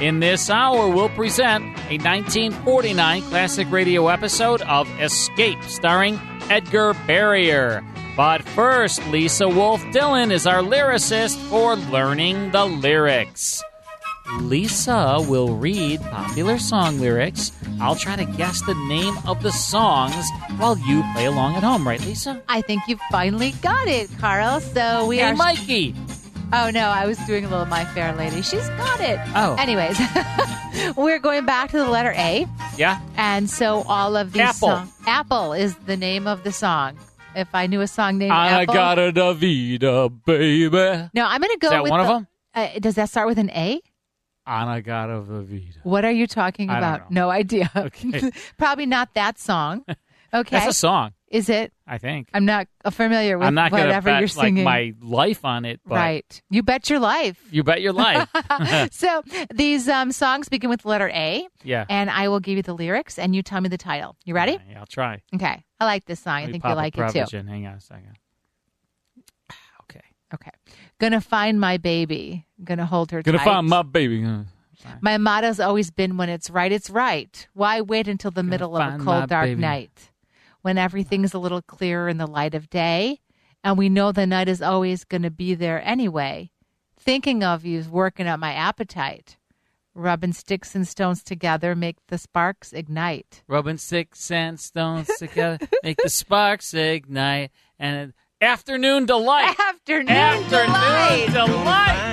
In this hour, we'll present a 1949 classic radio episode of Escape, starring Edgar Barrier. But first, Lisa Wolf Dillon is our lyricist for Learning the Lyrics. Lisa will read popular song lyrics. I'll try to guess the name of the songs while you play along at home, right, Lisa? I think you finally got it, Carl. So we hey, are. Mikey! Oh no, I was doing a little My Fair Lady. She's got it. Oh. Anyways, we're going back to the letter A, Yeah? and so all of these Apple. songs. Apple is the name of the song. If I knew a song named I Apple. got a Davida, baby. No, I'm going to go with. Is that with one of them? Uh, does that start with an A? I got a Davida. What are you talking I about? No idea. Okay. Probably not that song. Okay. That's a song, Is it? I think. I'm not familiar with I'm not going to whatever bet you're singing. like my life on it, but right. You bet your life. you bet your life. so these um, songs begin with the letter A, yeah. and I will give you the lyrics, and you tell me the title. You ready? Yeah, I'll try. Okay. I like this song. I Let me think you like it too. Hang on a second. Okay. Okay. Gonna find my baby. Gonna hold her tight. Gonna tight. find my baby. My motto's always been when it's right, it's right. Why wait until the middle of a cold, dark baby. night when everything's a little clearer in the light of day? And we know the night is always going to be there anyway. Thinking of you's working up my appetite. Rubbing sticks and stones together make the sparks ignite. Rubbing sticks and stones together, make the sparks ignite. And afternoon delight. Afternoon, Afternoon delight. delight.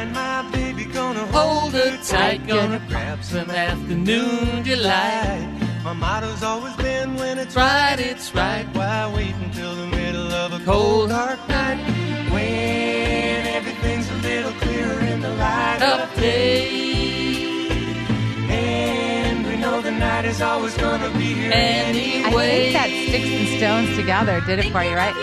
Hold her tight, gonna grab some afternoon delight. My motto's always been when it's Right, it's right. Why wait until the middle of a Cold dark night when everything's a little clearer in the light Of day. And we know the night is always gonna be here I think that sticks and stones together did it for you, right?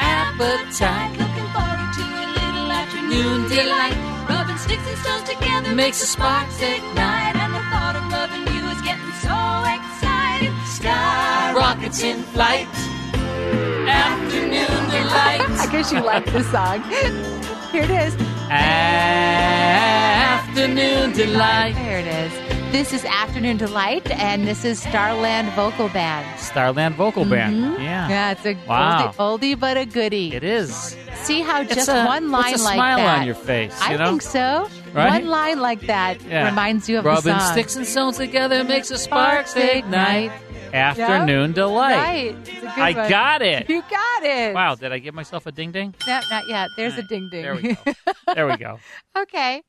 appetite. Looking forward to a little afternoon delight. Rubbing sticks and stones together Makes the sparks ignite. Rockets in flight. Afternoon delight. I guess you like this song. Here it is. Afternoon delight. There it is. This is Afternoon Delight, and this is Starland Vocal Band. Starland Vocal Band. Mm-hmm. Yeah. Yeah, it's a Wow. oldie, oldie but a goodie. It is. See how It's just a- one line like smile that. on your face, I know? think so. Right? One line like that Yeah. reminds you of Rubbing the song. sticks and stones together makes the sparks Sparks ignite. Afternoon delight. Right. It's a good I one. got it. You got it. Wow, did I give myself a ding ding? No, not yet. There's a ding ding. There we go. There we go. okay.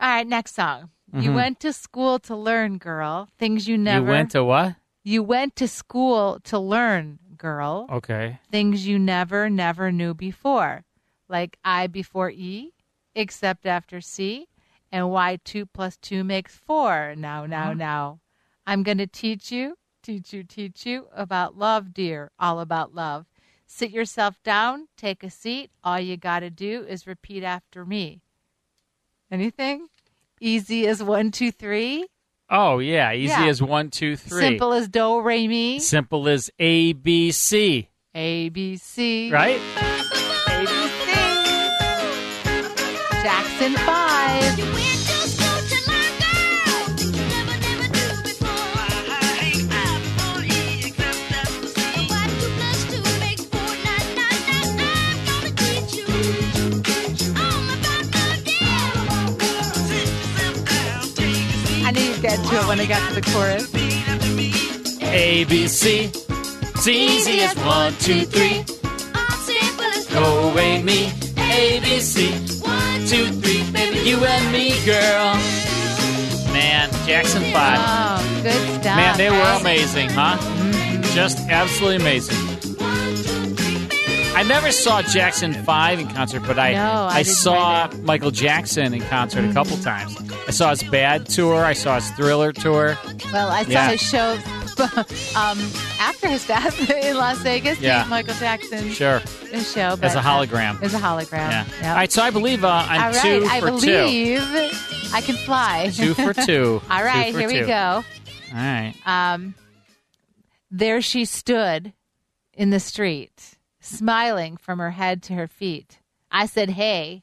All right, next song. You Mhm. went to school to learn, girl. Things you never. You went to what? You went to school to learn, girl. Okay. Things you never, never knew before. Like I before E, except after C, and why 2 plus 2 makes 4. Now, now, now. I'm going to teach you, teach you, teach you about love, dear. All about love. Sit yourself down, take a seat. All you got to do is repeat after me. Anything? Easy as one, two, three. Oh yeah, easy Yeah. as one, two, three. Simple as do, re, mi. Simple as A B C. A, B, C. Right? A, B, C. Jackson 5. Get to it when I got to the chorus. A B C. It's easy as one, two, three. Go away me. A B C. One, two, three. Baby, you and me, girl. Man, Jackson Five. Oh, good stuff. Man, they were amazing, huh? Mm-hmm. Just absolutely amazing. I never saw Jackson Five in concert, but I No, I didn't saw Michael Jackson in concert a couple times. I saw his Bad tour. I saw his Thriller tour. Well, I saw Yeah. his show um, after his death in Las Vegas. Yeah. Michael Jackson. Sure, His show. as but, a uh, hologram. as a hologram. Yeah. Yep. All right, so I believe uh, I'm All right, two I for two. believe I can fly. Two for two. All right, Two here we go. All right. Um, there she stood in the street, smiling from her head to her feet. I said, Hey,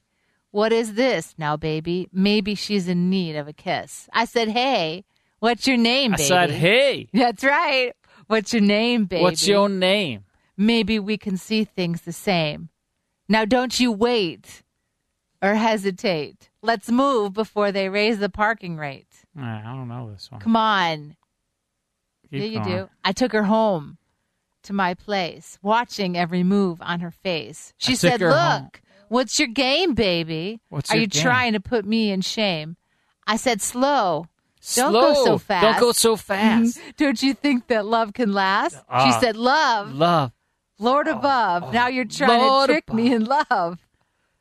what is this now, baby? Maybe she's in need of a kiss. I said, Hey, what's your name, baby? I said, "Hey, That's right. What's your name, baby? what's your name?" Maybe we can see things the same. Now, don't you wait or hesitate. Let's move before they raise the parking rate. I don't know this one. Come on. Keep yeah, you going. do. I took her home to my place, watching every move on her face. She said, Look, home. what's your game, baby? What's Are you game?" trying to put me in shame? I said, Slow. Don't Slow. go so fast. Don't go so fast. Don't you think that love can last? she Ah. said, Love, Love. Lord above. now you're trying Lord to trick me in love.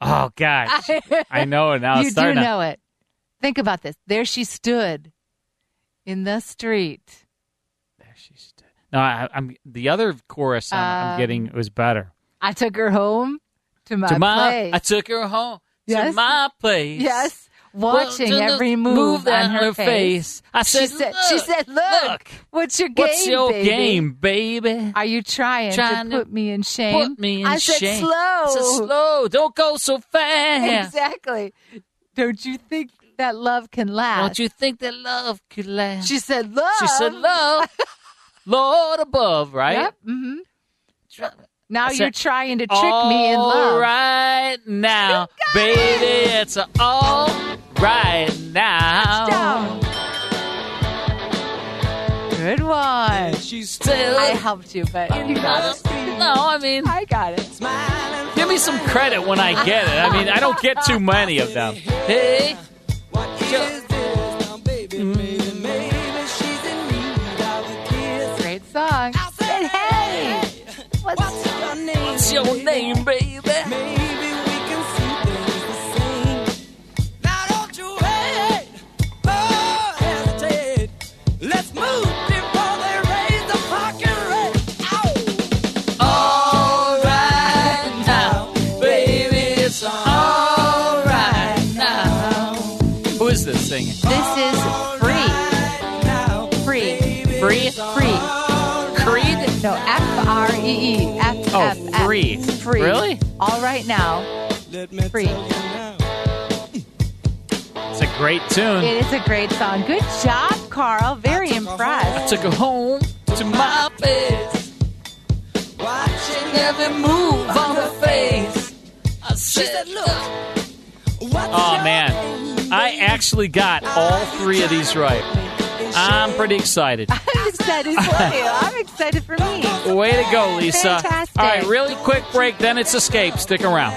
Oh gosh, I know it now. you do starting to- know it. Think about this. There she stood in the street. No, I, I'm the other chorus I'm, I'm Um, getting was better. I took her home to my, to my, place. I took her home Yes. to my place. Yes, watching Well, every move, move on her, her face. I she said, said, she "Look, said, look, what's your game, What's your baby? game, baby? Are you trying, Trying to to put me in shame? Put me in I said, slow. I said, slow. Don't go so fast. Exactly. Don't you think that love can last? Don't you think that love could last? She said, love. She said, love, Lord above, right? Yep. Mm-hmm. Now I you're trying to trick me in love. All right now, baby, it's all right now. Good one. She's still. I helped you, but you got it. No, I mean, I got it. give me some credit when I get it. I mean, I don't get too many of them. Hey, Great your name, baby? Free. Free. Really? All right now. Free. It's a great tune. It is a great song. Good job, Carl. Very impressed. I impressed. took her home to my place, watching every move on her face. I said, "Look." Oh man, I actually got all three of these right. I'm pretty excited. I'm excited for you. I'm excited for me. Way to go, Lisa. Fantastic. All right, really quick break, then it's Escape. Stick around.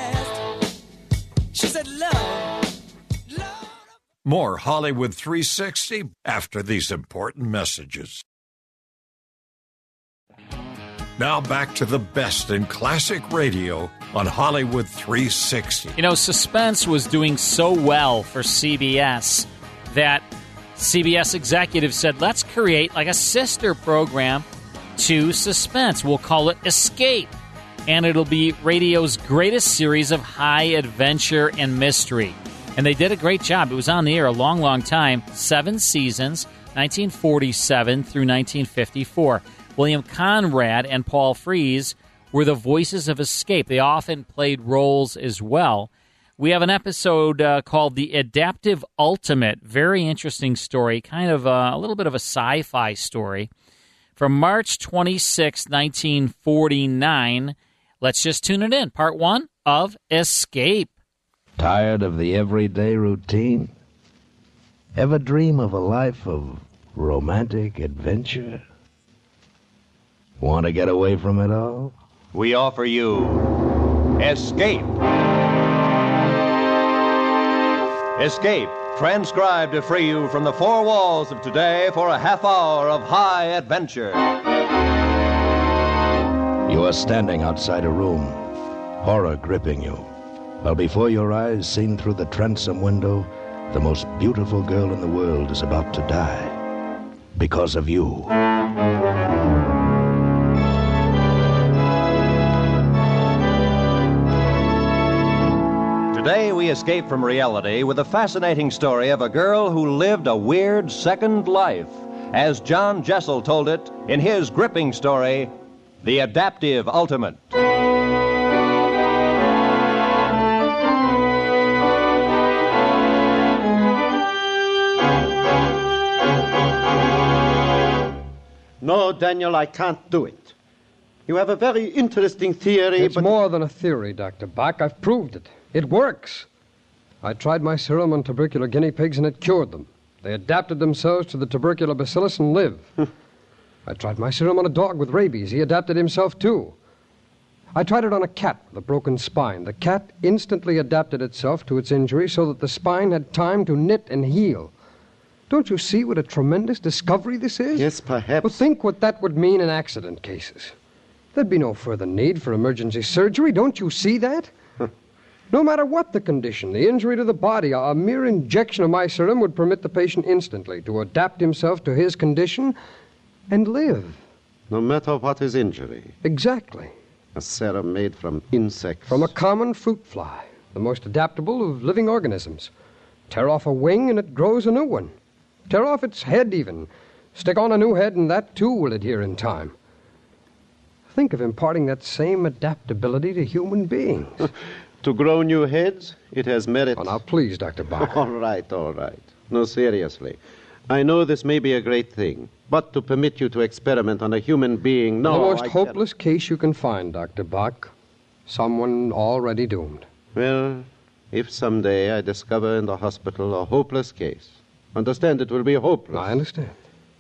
She said, love. love. More Hollywood 360 after these important messages. Now back to the best in classic radio on Hollywood 360. You know, Suspense was doing so well for CBS that CBS executives said, let's create like a sister program to Suspense. We'll call it Escape. And it'll be radio's greatest series of high adventure and mystery. And they did a great job. It was on the air a long, long time seven seasons, 1947 through 1954. William Conrad and Paul Frees were the voices of Escape. They often played roles as well. We have an episode uh, called The Adaptive Ultimate. Very interesting story, kind of uh, a little bit of a sci fi story. From March 26, 1949. Let's just tune it in. Part one of Escape. Tired of the everyday routine? Ever dream of a life of romantic adventure? Want to get away from it all? We offer you Escape. Escape, transcribed to free you from the four walls of today for a half hour of high adventure. You are standing outside a room, horror gripping you, while before your eyes, seen through the transom window, the most beautiful girl in the world is about to die because of you. Escape from reality with a fascinating story of a girl who lived a weird second life, as John Jessel told it in his gripping story, The Adaptive Ultimate. No, Daniel, I can't do it. You have a very interesting theory, It's but. more than a theory, Dr. Bach. I've proved it. It works. I tried my serum on tubercular guinea pigs and it cured them. They adapted themselves to the tubercular bacillus and live. I tried my serum on a dog with rabies. He adapted himself too. I tried it on a cat with a broken spine. The cat instantly adapted itself to its injury so that the spine had time to knit and heal. Don't you see what a tremendous discovery this is? Yes, perhaps. But think what that would mean in accident cases. There'd be no further need for emergency surgery. Don't you see that? No matter what the condition, the injury to the body, a mere injection of my serum would permit the patient instantly to adapt himself to his condition and live. No matter what his injury, Exactly. a serum made from insects. From a common fruit fly, the most adaptable of living organisms. Tear off a wing and it grows a new one. Tear off its head, even. Stick on a new head, and that too will adhere in time. Think of imparting that same adaptability to human beings. To grow new heads, it has merit. Oh, now, please, Dr. Bach. All right, all right. No, seriously. I know this may be a great thing, but to permit you to experiment on a human being, no. the most I hopeless case you can find, Dr. Bach. Someone already doomed. Well, if someday I discover in the hospital a hopeless case, understand it will be hopeless. I understand.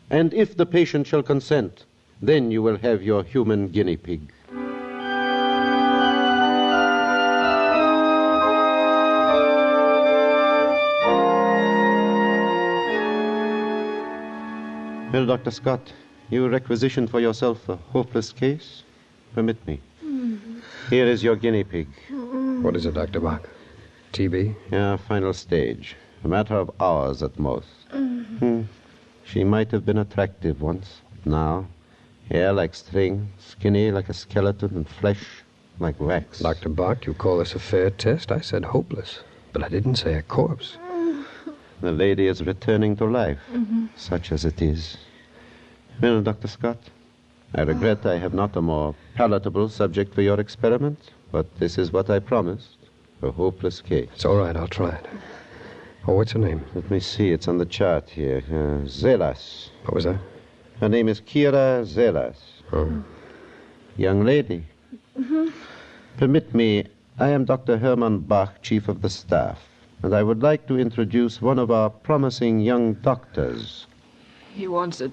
And if the patient shall consent, then you will have your human guinea pig. Well, Dr. Scott, you requisitioned for yourself a hopeless case? Permit me. Here is your guinea pig. What is it, Dr. Bach? TB? Yeah, final stage. A matter of hours at most. Hmm. She might have been attractive once. Now, hair like string, skinny like a skeleton, and flesh like wax. Dr. Bach, you call this a fair test? I said hopeless. But I didn't say a corpse. The lady is returning to life, Mhm. such as it is. Well, Dr. Scott, I regret I have not a more palatable subject for your experiment, but this is what I promised a hopeless case. It's all right, I'll try it. Oh, what's her name? Let me see, it's on the chart here. Uh, Zelas. What was that? Her name is Kira Zelas. Oh. Young lady, permit me, I am Dr. Hermann Bach, Chief of the Staff, and I would like to introduce one of our promising young doctors. He wants a,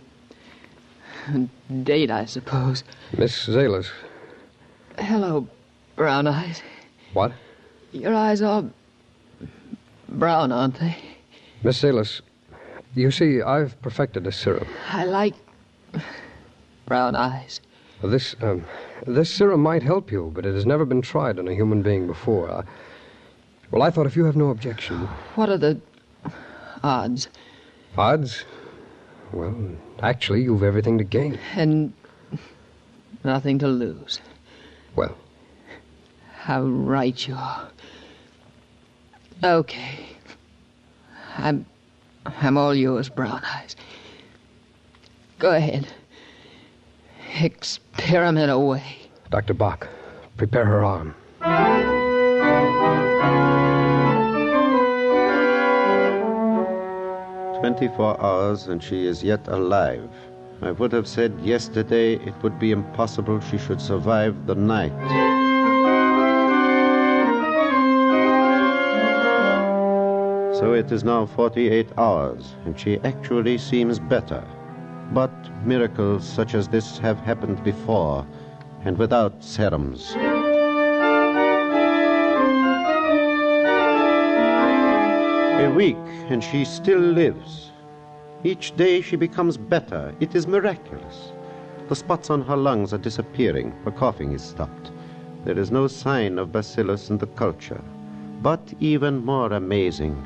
a date, I suppose. Miss Zelas. Hello, brown eyes. What? Your eyes are brown, aren't they? Miss Zelas, you see, I've perfected a serum. I like brown eyes. This, um, this serum might help you, but it has never been tried on a human being before. I, well, I thought if you have no objection. What are the odds? Odds? Well, actually, you've everything to gain. And nothing to lose. Well, How right you are. Okay. I'm I'm all yours, brown eyes. Go ahead. Experiment away. Dr. Bach, prepare her arm. 24 hours and she is yet alive. I would have said yesterday it would be impossible she should survive the night. So it is now 48 hours, and she actually seems better. But miracles such as this have happened before, and without serums. A week, and she still lives. Each day she becomes better. It is miraculous. The spots on her lungs are disappearing. Her coughing is stopped. There is no sign of bacillus in the culture. But even more amazing,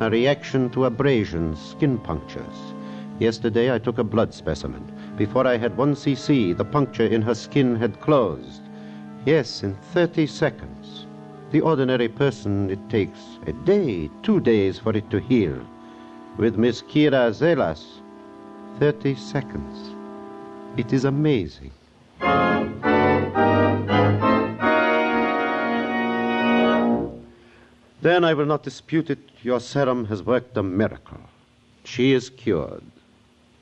a reaction to abrasions, skin punctures. Yesterday I took a blood specimen. Before I had one cc, the puncture in her skin had closed. Yes, in 30 seconds. The ordinary person, it takes a day, two days for it to heal. With Miss Kira Zelas, 30 seconds. It is amazing. Then I will not dispute it. Your serum has worked a miracle. She is cured.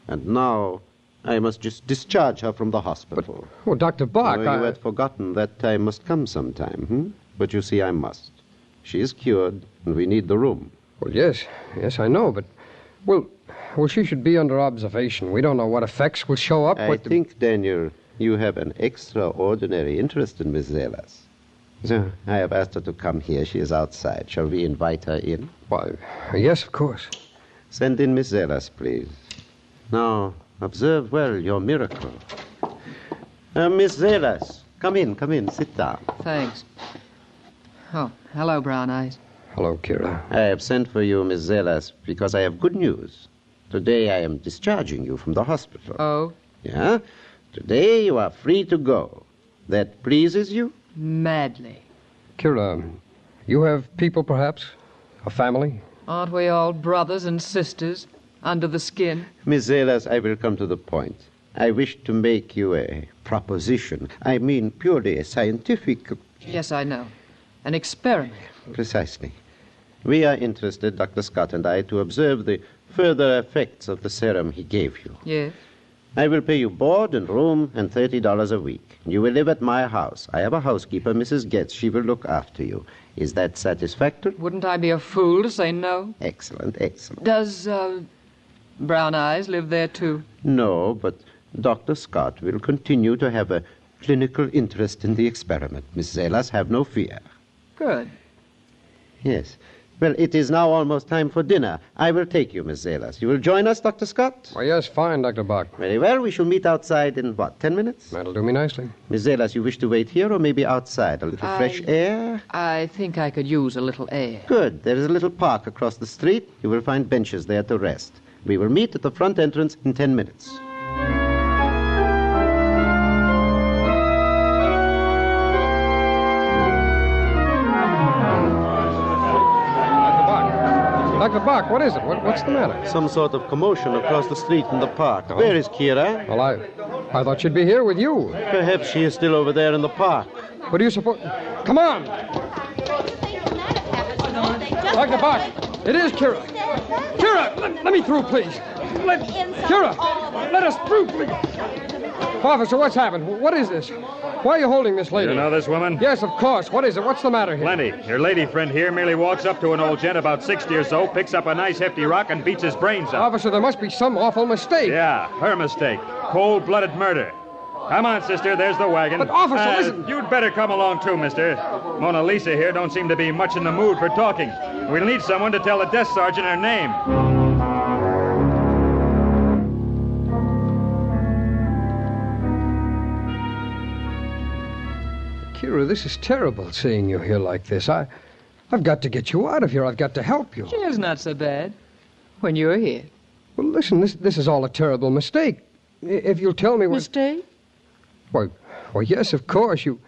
And now I must just discharge her from the hospital. Oh, Dr. Bach, Oh, you I... had forgotten that time must come sometime, hmm? But you see, I must. She is cured, and we need the room. Well, yes, yes, I know, but well, well, she should be under observation. We don't know what effects will show up. I the- think, Daniel, you have an extraordinary interest in Miss Zelas. So I have asked her to come here. She is outside. Shall we invite her in? Why, yes, of course. Send in Miss Zelas, please. Now, observe well your miracle. Uh, Miss Zelas, come in, come in, sit down. Thanks. Oh, hello, Brown Eyes. Hello, Kira. I have sent for you, Miss Zelas, because I have good news. Today I am discharging you from the hospital. Oh? Yeah? Today you are free to go. That pleases you? Madly. Kira, you have people, perhaps? A family? Aren't we all brothers and sisters under the skin? Miss Zelas, I will come to the point. I wish to make you a proposition. I mean purely a scientific. Yes, I know. An experiment. Precisely. We are interested, Dr. Scott and I, to observe the further effects of the serum he gave you. Yes. I will pay you board and room and $30 a week. You will live at my house. I have a housekeeper, Mrs. Getz. She will look after you. Is that satisfactory? Wouldn't I be a fool to say no? Excellent, excellent. Does, uh, Brown Eyes live there too? No, but Dr. Scott will continue to have a clinical interest in the experiment. Miss Zelas, have no fear. Good. Yes. Well, it is now almost time for dinner. I will take you, Miss Zelas. You will join us, Dr. Scott? Why, yes, fine, Dr. Bach. Very well. We shall meet outside in, what, ten minutes? That'll do me nicely. Miss Zelas, you wish to wait here or maybe outside? A little fresh air? I think I could use a little air. Good. There is a little park across the street. You will find benches there to rest. We will meet at the front entrance in ten minutes. Bach, what is it? What, what's the matter? Some sort of commotion across the street in the park. Uh-huh. Where is Kira? Well, I, I thought she'd be here with you. Perhaps she is still over there in the park. What do you suppose? Come on! Dr. Bach, it is Kira. Kira, let, let me through, please. Let, Kira, let us through, please. Officer, what's happened? What is this? Why are you holding this lady? You know this woman? Yes, of course. What is it? What's the matter here? Plenty. Your lady friend here merely walks up to an old gent about 60 or so, picks up a nice hefty rock, and beats his brains out. Officer, there must be some awful mistake. Yeah, her mistake. Cold blooded murder. Come on, sister, there's the wagon. But, officer, Uh, listen. You'd better come along, too, mister. Mona Lisa here don't seem to be much in the mood for talking. We'll need someone to tell the desk sergeant her name. Kira, this is terrible seeing you here like this. I, I've got to get you out of here. I've got to help you. It's not so bad. When you're here. Well, listen, this, this is all a terrible mistake. I- If you'll tell me what. Mistake? Why, why, yes, of course. You.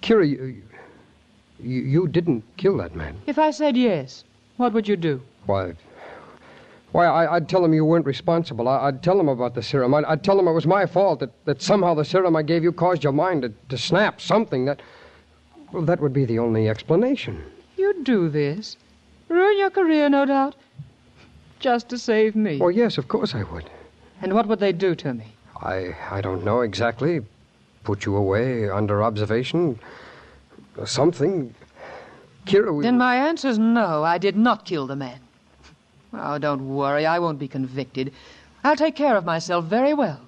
Kira, you, you, you didn't kill that man. If I said yes, what would you do? Why, why, I, I'd tell them you weren't responsible. I, I'd tell them about the serum. I'd, I'd tell them it was my fault, that, that somehow the serum I gave you caused your mind to, to snap, something that. Well, that would be the only explanation. You'd do this. Ruin your career, no doubt. Just to save me. Well, yes, of course I would. And what would they do to me? I, I don't know exactly. Put you away under observation. Something. Kira, we... Then my answer's no, I did not kill the man. Oh, don't worry, I won't be convicted. I'll take care of myself very well.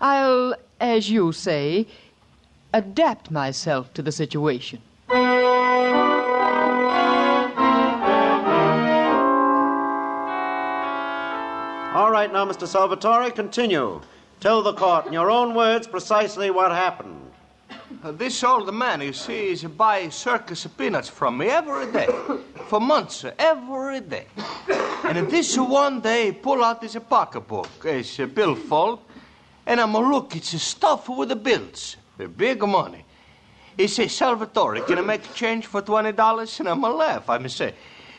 I'll, as you say, adapt myself to the situation. All right, now, Mr. Salvatore, continue. Tell the court in your own words precisely what happened. Uh, this old man, you see, is buy circus peanuts from me every day. For months, every day. And this one day, pull out his pocketbook, his uh, billfold, and I'm a look, it's stuffed with the bills, the big money. He say, Salvatore, can I make change for $20? And I'm a laugh. I'm say,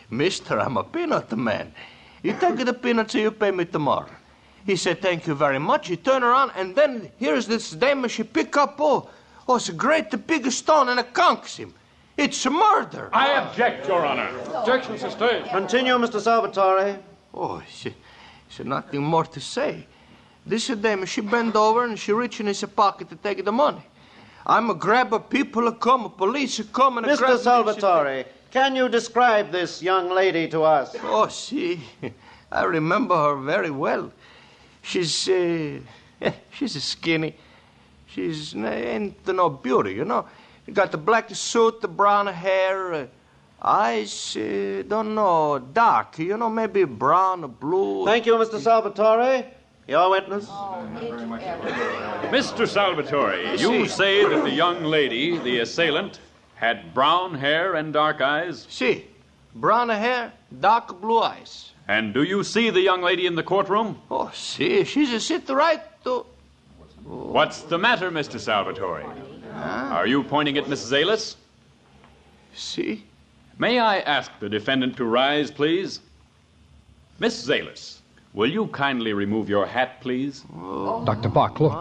Mister, I'm a peanut man. You take the peanuts and you pay me tomorrow. He said, thank you very much. He turn around, and then here's this dame, she pick up, oh, oh, it's a great big stone, and it conks him. It's a murder. I object, Your Honor. Objection sustained. Continue, Mr. Salvatore. Oh, she, she nothing more to say. This dame, she bent over and she reach in his pocket to take the money. I'm a grabber, people are come, police are come, and a Mr. Salvatore, can you describe this young lady to us? Oh, see, I remember her very well. She's, uh, she's a skinny. She's ain't no beauty, you know. She got the black suit, the brown hair, uh, eyes, uh, don't know, dark, you know, maybe brown or blue. Thank you, Mr. Salvatore. Your witness. Oh, Mr. Salvatore, you say that the young lady, the assailant, had brown hair and dark eyes? See, brown hair, dark blue eyes. And do you see the young lady in the courtroom? Oh, see, she's a sit right to. What's the matter, Mr. Salvatore? Are you pointing at Miss Zelas? See? May I ask the defendant to rise, please? Miss Zelas, will you kindly remove your hat, please? Oh, Dr. Bach, look.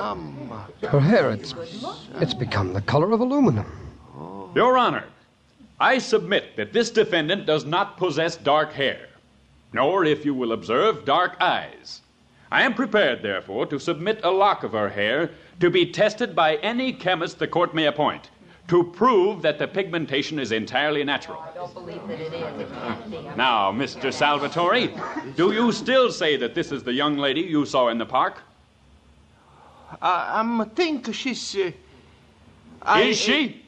Her hair, it's, it's become the color of aluminum. Oh. Your Honor, I submit that this defendant does not possess dark hair, nor, if you will observe, dark eyes. I am prepared, therefore, to submit a lock of her hair to be tested by any chemist the court may appoint to prove that the pigmentation is entirely natural. I don't believe that it is. It can't be. Now, Mr. Salvatore, do you still say that this is the young lady you saw in the park? I, I'm think she's. Uh, I- Is she?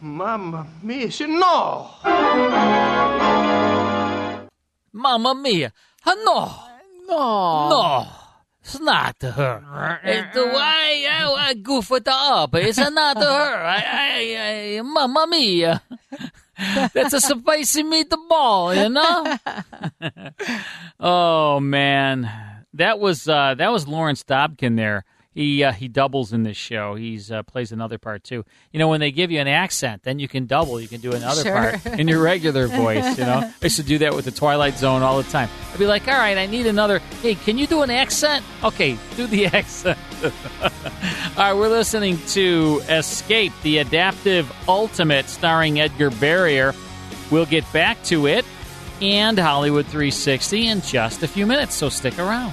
Mamma mia, no! Mamma mia. No. No. No. It's not her. It, why, I, I goof it up. It's not her. I, I, I, mamma mia. That's a spicy meatball, you know? oh man. That was uh, that was Lawrence Dobkin there. He uh, he doubles in this show. He's uh, plays another part too. You know, when they give you an accent, then you can double. You can do another Sure. part in your regular voice. You know, I used to do that with the Twilight Zone all the time. I'd be like, "All right, I need another. Hey, can you do an accent? Okay, do the accent." all right, we're listening to Escape, the Adaptive Ultimate, starring Edgar Barrier. We'll get back to it and Hollywood 360 in just a few minutes. So stick around.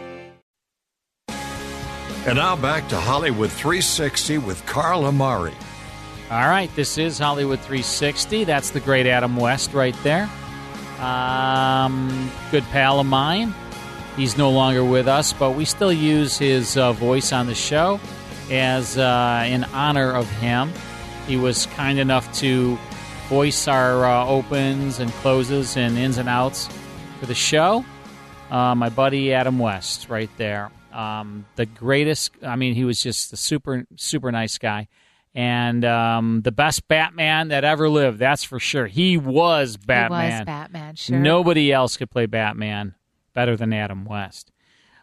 And now back to Hollywood 360 with Carl Amari. All right, this is Hollywood 360. That's the great Adam West right there. Um, good pal of mine. He's no longer with us, but we still use his uh, voice on the show as uh, in honor of him. He was kind enough to voice our uh, opens and closes and ins and outs for the show. Uh, my buddy Adam West, right there. Um, the greatest. I mean, he was just a super, super nice guy, and um, the best Batman that ever lived. That's for sure. He was Batman. He was Batman, sure. Nobody else could play Batman better than Adam West.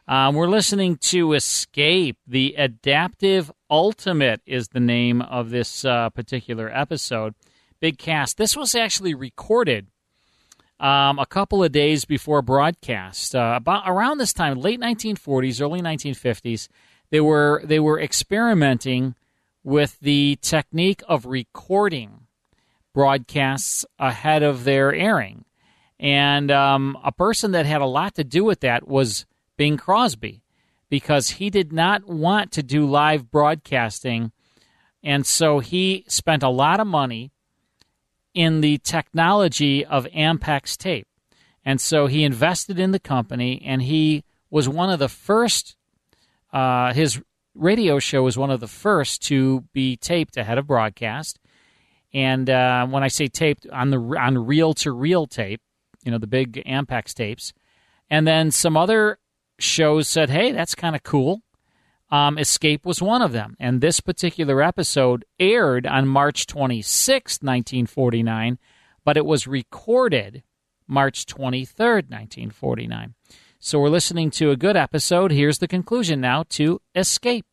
Um, we're listening to Escape. The Adaptive Ultimate is the name of this uh, particular episode. Big cast. This was actually recorded um, a couple of days before broadcast. Uh, about around this time, late 1940s, early 1950s, they were they were experimenting with the technique of recording broadcasts ahead of their airing. And um, a person that had a lot to do with that was Bing Crosby, because he did not want to do live broadcasting. And so he spent a lot of money in the technology of Ampex tape. And so he invested in the company, and he was one of the first, uh, his radio show was one of the first to be taped ahead of broadcast. And uh, when I say taped, on the on reel to reel tape, you know, the big Ampex tapes. And then some other shows said, hey, that's kind of cool. Um, Escape was one of them. And this particular episode aired on March 26, 1949, but it was recorded March 23rd, 1949. So we're listening to a good episode. Here's the conclusion now to Escape.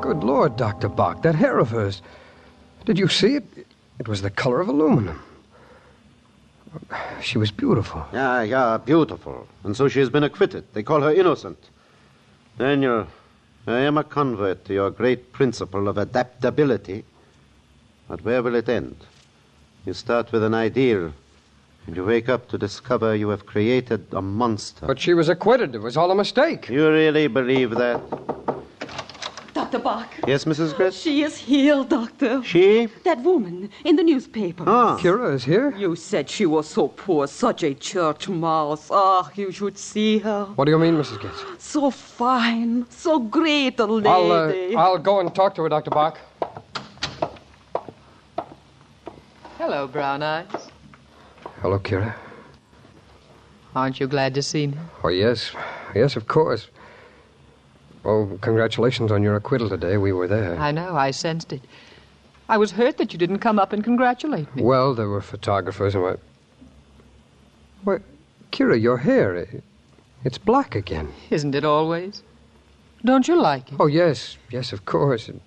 Good Lord, Dr. Bach, that hair of hers. Did you see it? It was the color of aluminum. She was beautiful. Yeah, yeah, beautiful. And so she has been acquitted. They call her innocent. Daniel, I am a convert to your great principle of adaptability. But where will it end? You start with an ideal, and you wake up to discover you have created a monster. But she was acquitted. It was all a mistake. You really believe that? Dr. Bach. Yes, Mrs. Gritz? She is healed, Doctor. She? That woman in the newspaper. Ah. Kira is here? You said she was so poor, such a church mouse. Ah, you should see her. What do you mean, Mrs. Gates? So fine, so great a lady. I'll, uh, I'll go and talk to her, Dr. Bach. Hello, Brown Eyes. Hello, Kira. Aren't you glad to see me? Oh, yes. Yes, of course. Oh, congratulations on your acquittal today. We were there. I know, I sensed it. I was hurt that you didn't come up and congratulate me. Well, there were photographers and what. Why, Kira, your hair, eh, it's black again. Isn't it always? Don't you like it? Oh, yes. Yes, of course. It,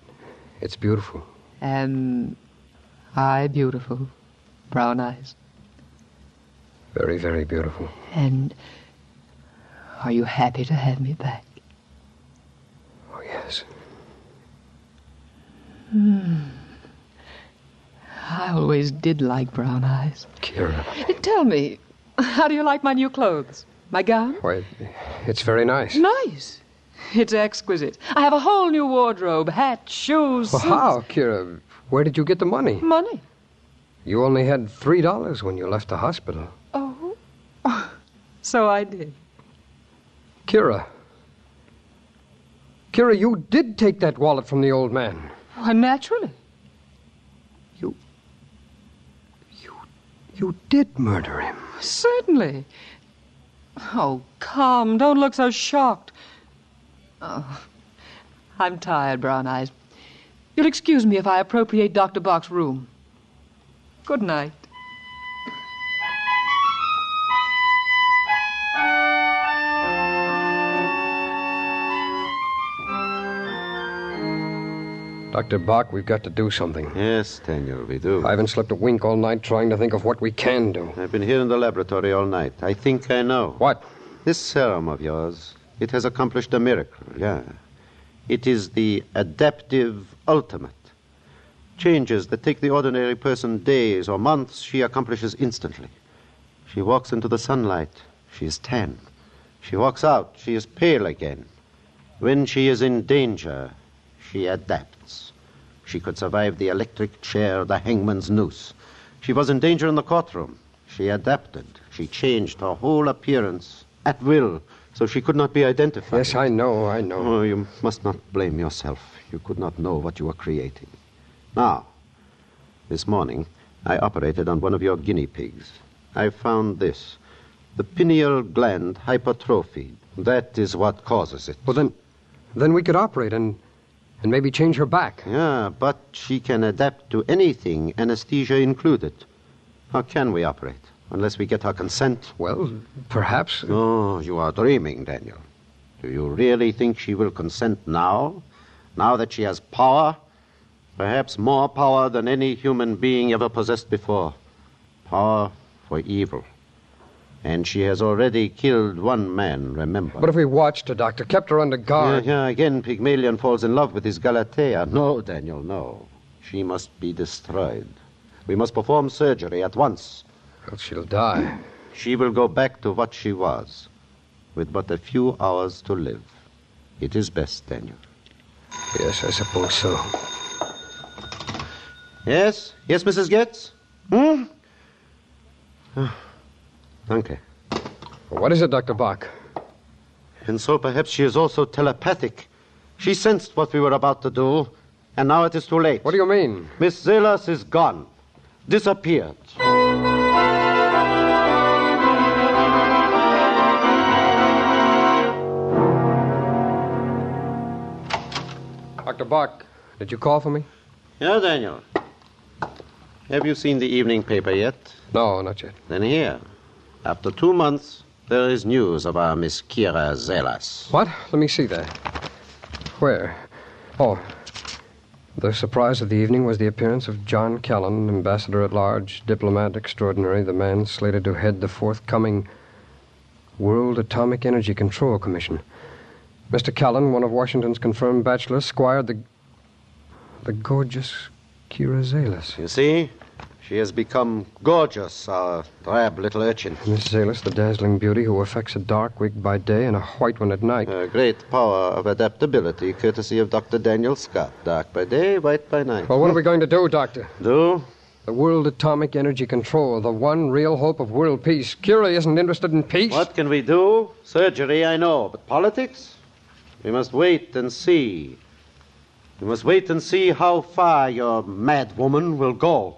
it's beautiful. Am I beautiful? Brown eyes. Very, very beautiful. And are you happy to have me back? Yes. Hmm. I always did like brown eyes. Kira. Tell me, how do you like my new clothes? My gown? Why, it's very nice. Nice. It's exquisite. I have a whole new wardrobe hat, shoes. Well, how, Kira? Where did you get the money? Money. You only had three dollars when you left the hospital. Oh. So I did. Kira. Kira, you did take that wallet from the old man. Why, naturally. You You. You did murder him. Certainly. Oh, come. Don't look so shocked. Oh, I'm tired, Brown Eyes. You'll excuse me if I appropriate Dr. Bach's room. Good night. Dr. Bach, we've got to do something. Yes, Daniel, we do. I haven't slept a wink all night trying to think of what we can do. I've been here in the laboratory all night. I think I know. What? This serum of yours, it has accomplished a miracle, yeah. It is the adaptive ultimate. Changes that take the ordinary person days or months, she accomplishes instantly. She walks into the sunlight, she is tan. She walks out, she is pale again. When she is in danger, she adapts. She could survive the electric chair, the hangman's noose. She was in danger in the courtroom. She adapted. She changed her whole appearance at will, so she could not be identified. Yes, I know, I know. Oh, you must not blame yourself. You could not know what you were creating. Now, this morning, I operated on one of your guinea pigs. I found this the pineal gland hypertrophy. That is what causes it. Well, then, then we could operate and, and maybe change her back. Yeah, but she can adapt to anything, anesthesia included. How can we operate? Unless we get her consent? Well, perhaps. Oh, you are dreaming, Daniel. Do you really think she will consent now? Now that she has power? Perhaps more power than any human being ever possessed before. Power for evil. And she has already killed one man, remember? But if we watched her, Doctor, kept her under guard. Yeah, yeah, again, Pygmalion falls in love with his Galatea. No, Daniel, no. She must be destroyed. We must perform surgery at once. Well, she'll die. She will go back to what she was, with but a few hours to live. It is best, Daniel. Yes, I suppose so. Yes? Yes, Mrs. Getz? Hmm? Danke. What is it, Dr. Bach? And so perhaps she is also telepathic. She sensed what we were about to do, and now it is too late. What do you mean? Miss Zelas is gone. Disappeared. Dr. Bach, did you call for me? Yeah, Daniel. Have you seen the evening paper yet? No, not yet. Then here. After two months, there is news of our Miss Kira Zelas. What? Let me see that. Where? Oh. The surprise of the evening was the appearance of John Callan, ambassador at large, diplomat extraordinary, the man slated to head the forthcoming World Atomic Energy Control Commission. Mr. Callan, one of Washington's confirmed bachelors, squired the the gorgeous Kira Zelas. You see? She has become gorgeous, our drab little urchin. Miss Zelas, the dazzling beauty who affects a dark wig by day and a white one at night. A great power of adaptability, courtesy of Dr. Daniel Scott. Dark by day, white by night. Well, what are we going to do, Doctor? Do? The World Atomic Energy Control, the one real hope of world peace. Kira isn't interested in peace. What can we do? Surgery, I know, but politics? We must wait and see. We must wait and see how far your mad woman will go.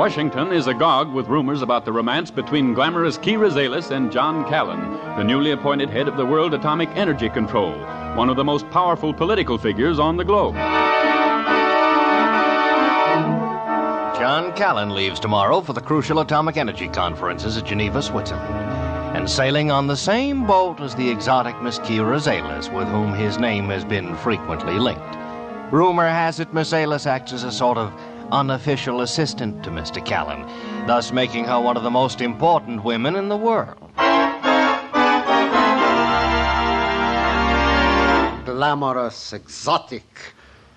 Washington is agog with rumors about the romance between glamorous Kira Zelas and John Callan, the newly appointed head of the World Atomic Energy Control, one of the most powerful political figures on the globe. John Callan leaves tomorrow for the crucial atomic energy conferences at Geneva, Switzerland. And sailing on the same boat as the exotic Miss Kira Zelas, with whom his name has been frequently linked. Rumor has it Miss Zelas acts as a sort of unofficial assistant to Mr. Callan, thus making her one of the most important women in the world. Glamorous, exotic.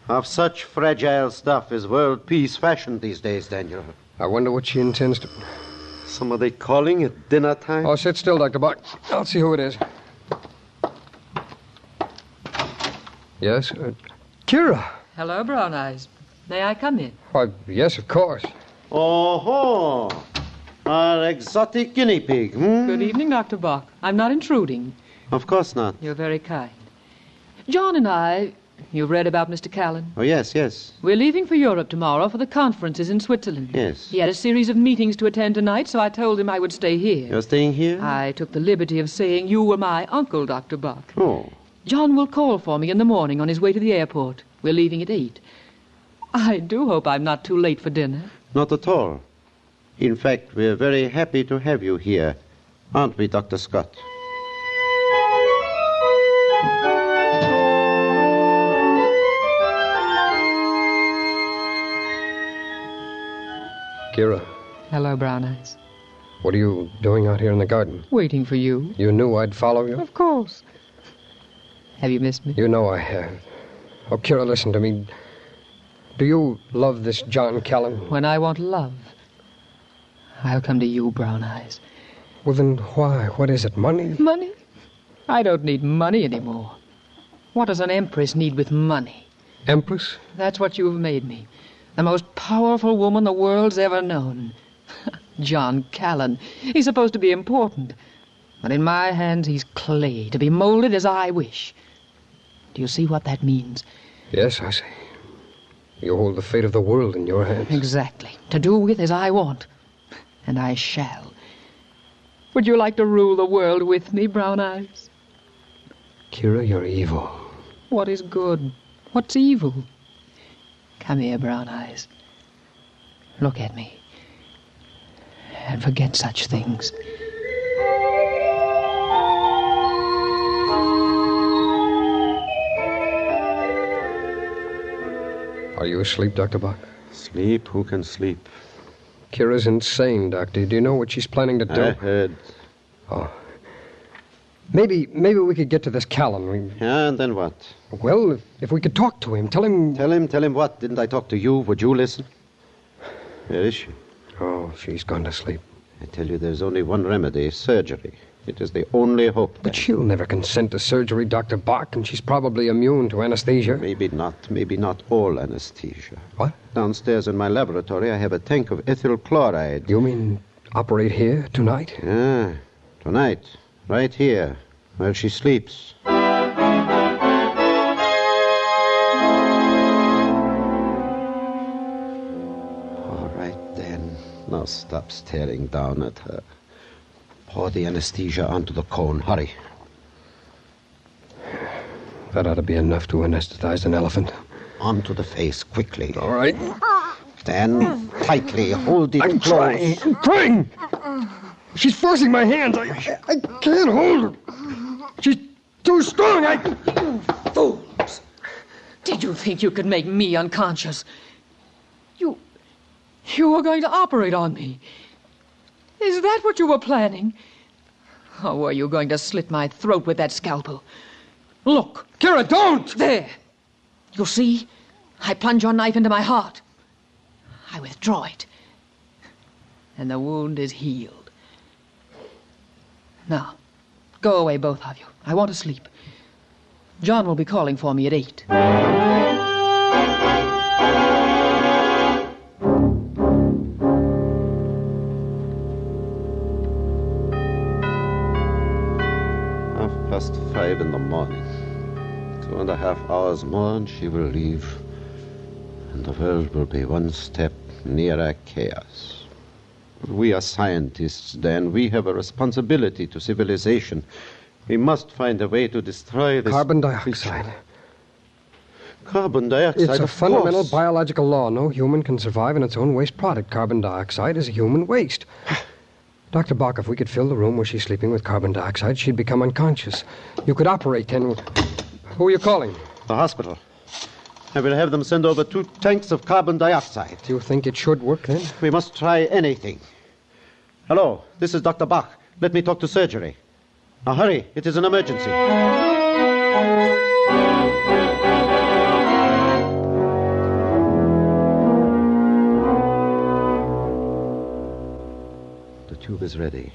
Of such fragile stuff is world peace fashioned these days, Daniel. I wonder what she intends to. Somebody calling at dinner time? Oh, sit still, Dr. Bach. I'll see who it is. Yes? Uh, Kira. Hello, Brown Eyes. May I come in? Why, yes, of course. Oh, ho. Our exotic guinea pig, hmm? Good evening, Dr. Bach. I'm not intruding. Of course not. You're very kind. John and I, you've read about Mr. Callan. Oh, yes, yes. We're leaving for Europe tomorrow for the conferences in Switzerland. Yes. He had a series of meetings to attend tonight, so I told him I would stay here. You're staying here? I took the liberty of saying you were my uncle, Dr. Bach. Oh. John will call for me in the morning on his way to the airport. We're leaving at eight. I do hope I'm not too late for dinner. Not at all. In fact, we're very happy to have you here. Aren't we, Dr. Scott? Kira, Hello, Brown Eyes. what are you doing out here in the garden? Waiting for you. You knew I'd follow you? Of course. Have you missed me? You know I have. Oh, Kira, listen to me. Do you love this John Callan? When I want love, I'll come to you, Brown Eyes. Well, then why? What is it? Money? Money? I don't need money anymore. What does an empress need with money? Empress? That's what you've made me. The most powerful woman the world's ever known. John Callan. He's supposed to be important. But in my hands, he's clay, to be molded as I wish. Do you see what that means? Yes, I see. You hold the fate of the world in your hands. Exactly. To do with as I want. And I shall. Would you like to rule the world with me, Brown Eyes? Kira, you're evil. What is good? What's evil? Come here, Brown Eyes. Look at me. And forget such things. Are you asleep, Dr. Bach? Sleep? Who can sleep? Kira's insane, Doctor. Do you know what she's planning to do? I heard. Oh. Maybe, maybe we could get to this Callan. We... Yeah, and then what? Well, if, if we could talk to him, tell him. Tell him, tell him what? Didn't I talk to you? Would you listen? Where is she? Oh, she's gone to sleep. I tell you, there's only one remedy surgery. It is the only hope. But she'll never consent to surgery, Dr. Bach, and she's probably immune to anesthesia. Maybe not. Maybe not all anesthesia. What? Downstairs in my laboratory, I have a tank of ethyl chloride. You mean operate here tonight? Yeah, tonight. Right here, where she sleeps. All right, then. Now stop staring down at her. Pour the anesthesia onto the cone. Hurry. That ought to be enough to anesthetize an elephant. Onto the face, quickly. All right. Then, tightly. Hold it I'm close. trying. I'm trying. She's forcing my hands. I, I can't hold her. She's too strong. I. Fools! Did you think you could make me unconscious? You. You were going to operate on me. Is that what you were planning? Or were you going to slit my throat with that scalpel? Look! Kira, don't! There! You see? I plunge your knife into my heart. I withdraw it. And the wound is healed. Now, go away, both of you. I want to sleep. John will be calling for me at eight. In the morning. Two and a half hours more, and she will leave. And the world will be one step nearer chaos. We are scientists, Dan. We have a responsibility to civilization. We must find a way to destroy this. Carbon dioxide. Carbon dioxide. It's a fundamental course. biological law. No human can survive in its own waste product. Carbon dioxide is a human waste. Dr. Bach, if we could fill the room where she's sleeping with carbon dioxide, she'd become unconscious. You could operate then. Who are you calling? The hospital. I will have them send over two tanks of carbon dioxide. Do you think it should work then? We must try anything. Hello, this is Dr. Bach. Let me talk to surgery. Now hurry, it is an emergency. Tube is ready.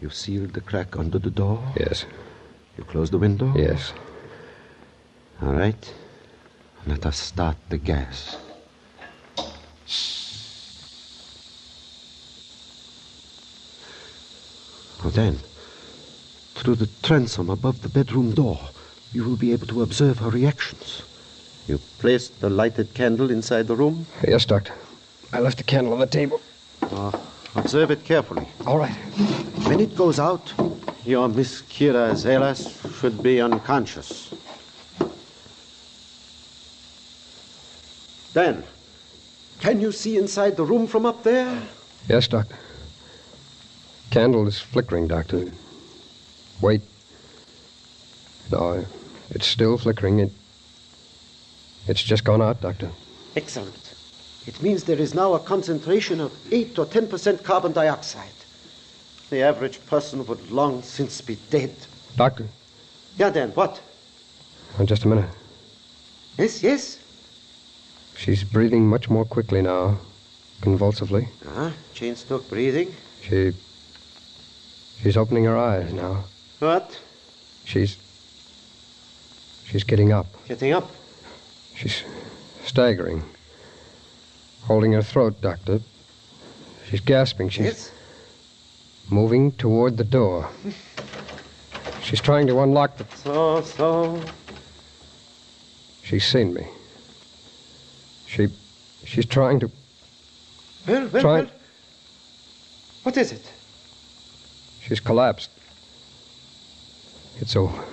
You sealed the crack under the door? Yes. You closed the window? Yes. All right. Let us start the gas. Now then, through the transom above the bedroom door, you will be able to observe her reactions. You placed the lighted candle inside the room? Yes, Doctor. I left the candle on the table. Uh, observe it carefully. All right. When it goes out, your Miss Kira Zelas should be unconscious. Dan, can you see inside the room from up there? Yes, Doctor. Candle is flickering, Doctor. Wait. No, it's still flickering. It. It's just gone out, Doctor. Excellent. It means there is now a concentration of 8 or 10% carbon dioxide. The average person would long since be dead. Doctor, Yeah, Dan, what? oh, just a minute. Yes, yes. She's breathing much more quickly now, convulsively. Ah, Cheyne-Stokes breathing. She. She's opening her eyes now. What? She's. She's getting up. Getting up. She's staggering. Holding her throat, Doctor. She's gasping. She's Yes? moving toward the door. She's trying to unlock the. So, so. She's seen me. She. She's trying to. Well, well, Try- well. What is it? She's collapsed. It's over.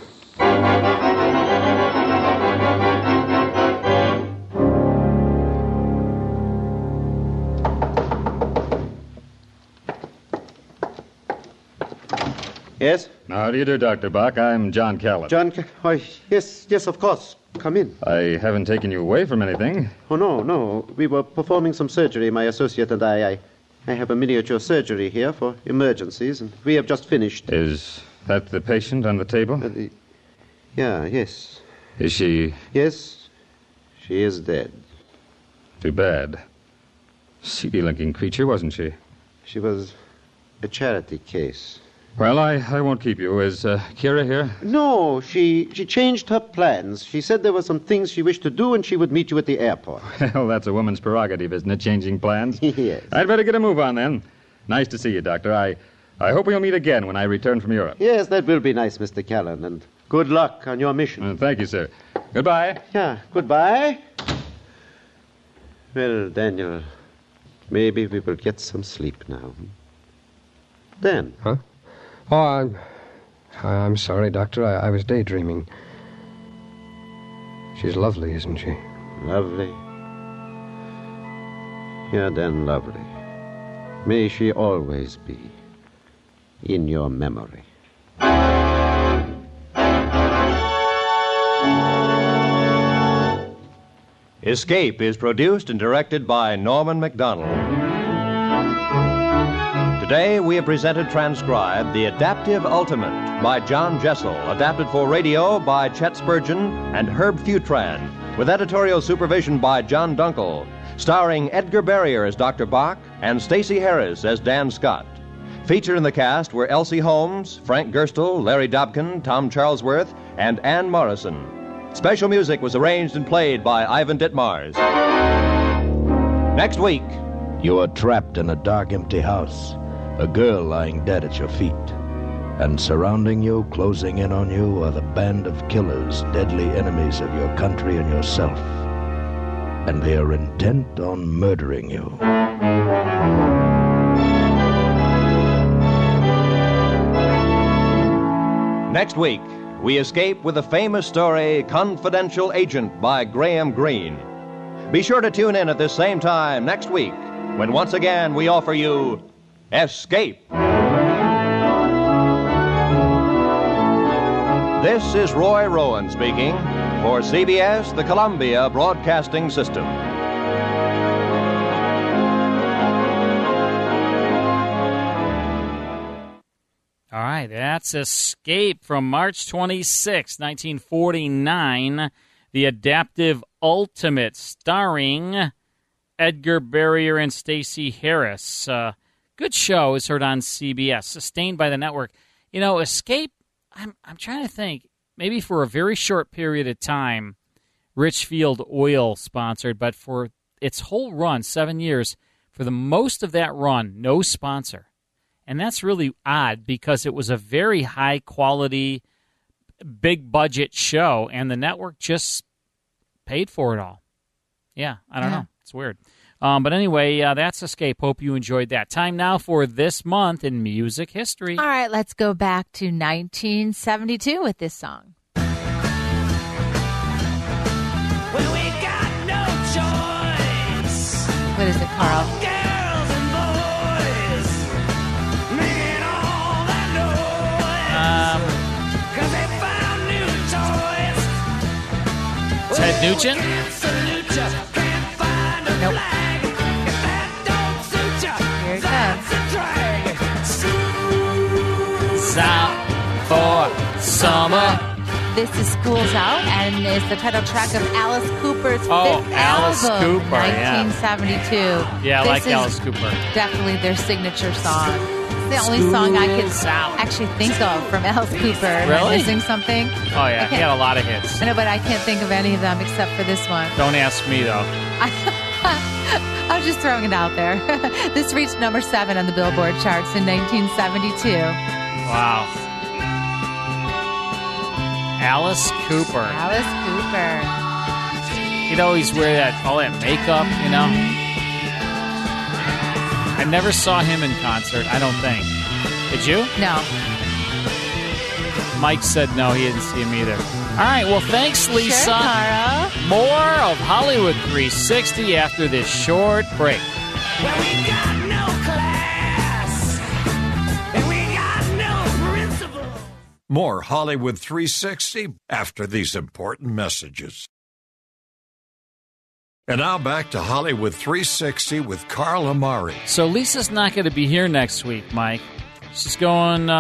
Yes? How do you do, Dr. Bach? I'm John Callan. John, oh, yes, yes, of course. Come in. I haven't taken you away from anything. Oh, no, no. We were performing some surgery, my associate and I. I, I have a miniature surgery here for emergencies, and we have just finished. Is that the patient on the table? Uh, the, Yeah, yes. Is she Yes, she is dead. too bad? Seedy looking creature, wasn't she? She was a charity case. Well, I, I won't keep you. Is uh, Kira here? No, she she changed her plans. She said there were some things she wished to do, and she would meet you at the airport. Well, that's a woman's prerogative, isn't it? Changing plans? yes. I'd better get a move on then. Nice to see you, Doctor. I, I hope we'll meet again when I return from Europe. Yes, that will be nice, Mr. Callan, and good luck on your mission. Uh, thank you, sir. Goodbye. Yeah, goodbye. Well, Daniel, maybe we will get some sleep now. Then. Huh? Oh, I'm. I'm sorry, Doctor. I, I was daydreaming. She's lovely, isn't she? Lovely. Yeah, then lovely. May she always be in your memory. Escape is produced and directed by Norman Macdonnell. Today we have presented transcribed The Adaptive Ultimate by John Jessel, adapted for radio by Chet Spurgeon and Herb Futran, with editorial supervision by John Dunkel, starring Edgar Barrier as Dr. Bach and Stacy Harris as Dan Scott. Featured in the cast were Elsie Holmes, Frank Gerstle, Larry Dobkin, Tom Charlesworth, and Ann Morrison. Special music was arranged and played by Ivan Ditmars. Next week, You are trapped in a dark, empty house, a girl lying dead at your feet. And surrounding you, closing in on you, are the band of killers, deadly enemies of your country and yourself. And they are intent on murdering you. Next week, we escape with the famous story Confidential Agent by Graham Greene. Be sure to tune in at this same time next week when once again we offer you Escape. This is Roy Rowan speaking for CBS, the Columbia Broadcasting System. All right, that's Escape from March 26, 1949. The Adaptive Ultimate, starring Edgar Barrier and Stacy Harris. Uh, good show is heard on CBS, sustained by the network. You know, Escape, I'm, I'm trying to think, maybe for a very short period of time, Richfield Oil sponsored, but for its whole run, seven years, for the most of that run, no sponsor. And that's really odd because it was a very high quality, big budget show, and the network just paid for it all. Yeah, I don't Yeah. know. It's weird. Um, but anyway, uh, that's Escape. Hope you enjoyed that. Time now for this month in music history. All right, let's go back to 1972 with this song. Well, we got no choice. What is it, Carl? Girls and boys summer. This is School's Out and is the title track of Alice Cooper's Oh, fifth Alice album, Cooper, 1972. Yeah, I like Alice Cooper. Definitely their signature song. It's the only song I could actually think of from Alice Cooper. Really? missing something? Oh yeah, he had a lot of hits. I know, but I can't think of any of them except for this one. Don't ask me though. I was just throwing it out there. this reached number seven on the Billboard charts in 1972. Wow. Alice Cooper. Alice Cooper. He'd always wear that all that makeup, you know. I never saw him in concert. I don't think. Did you? No. Mike said no, he didn't see him either. All right, well, thanks, Lisa. Sure, Cara. More of Hollywood 360 after this short break. More Hollywood 360 after these important messages. And now back to Hollywood 360 with Carl Amari. So Lisa's not going to be here next week, Mike. She's going uh,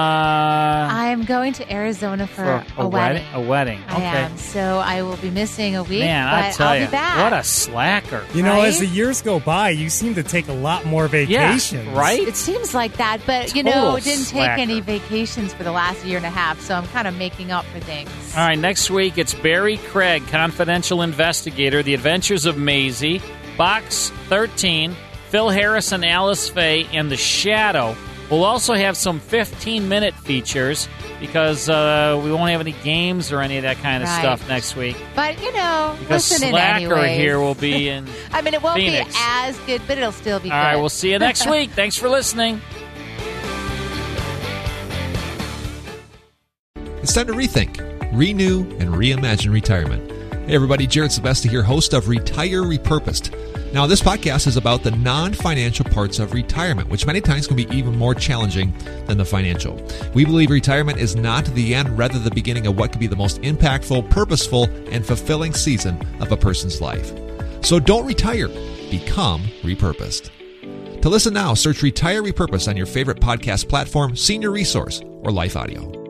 I'm going to Arizona for, for a, wedding. A wedding. I Okay. am. So I will be missing a week, Man, but I tell will you, be back. what a slacker. You know, as the years go by, you seem to take a lot more vacations. Right? It seems like that, but you Total know, didn't take any vacations for the last year and a half, so I'm kind of making up for things. All right, next week it's Barry Craig, confidential investigator, The Adventures of Maisie, Box 13, Phil Harris and Alice Faye, and The Shadow. We'll also have some 15 minute features because uh, we won't have any games or any of that kind of Right. stuff next week. But you know, Because listen Slacker anyways. here will be in. I mean, it won't Phoenix. be as good, but it'll still be All good. right, we'll see you next week. Thanks for listening. It's time to rethink, renew, and reimagine retirement. Hey, everybody, Jared Sebesta here, host of Retire Repurposed. Now, this podcast is about the non financial parts of retirement, which many times can be even more challenging than the financial. We believe retirement is not the end, rather, the beginning of what could be the most impactful, purposeful, and fulfilling season of a person's life. So don't retire, become repurposed. To listen now, search Retire Repurposed on your favorite podcast platform, Senior Resource, or Life Audio.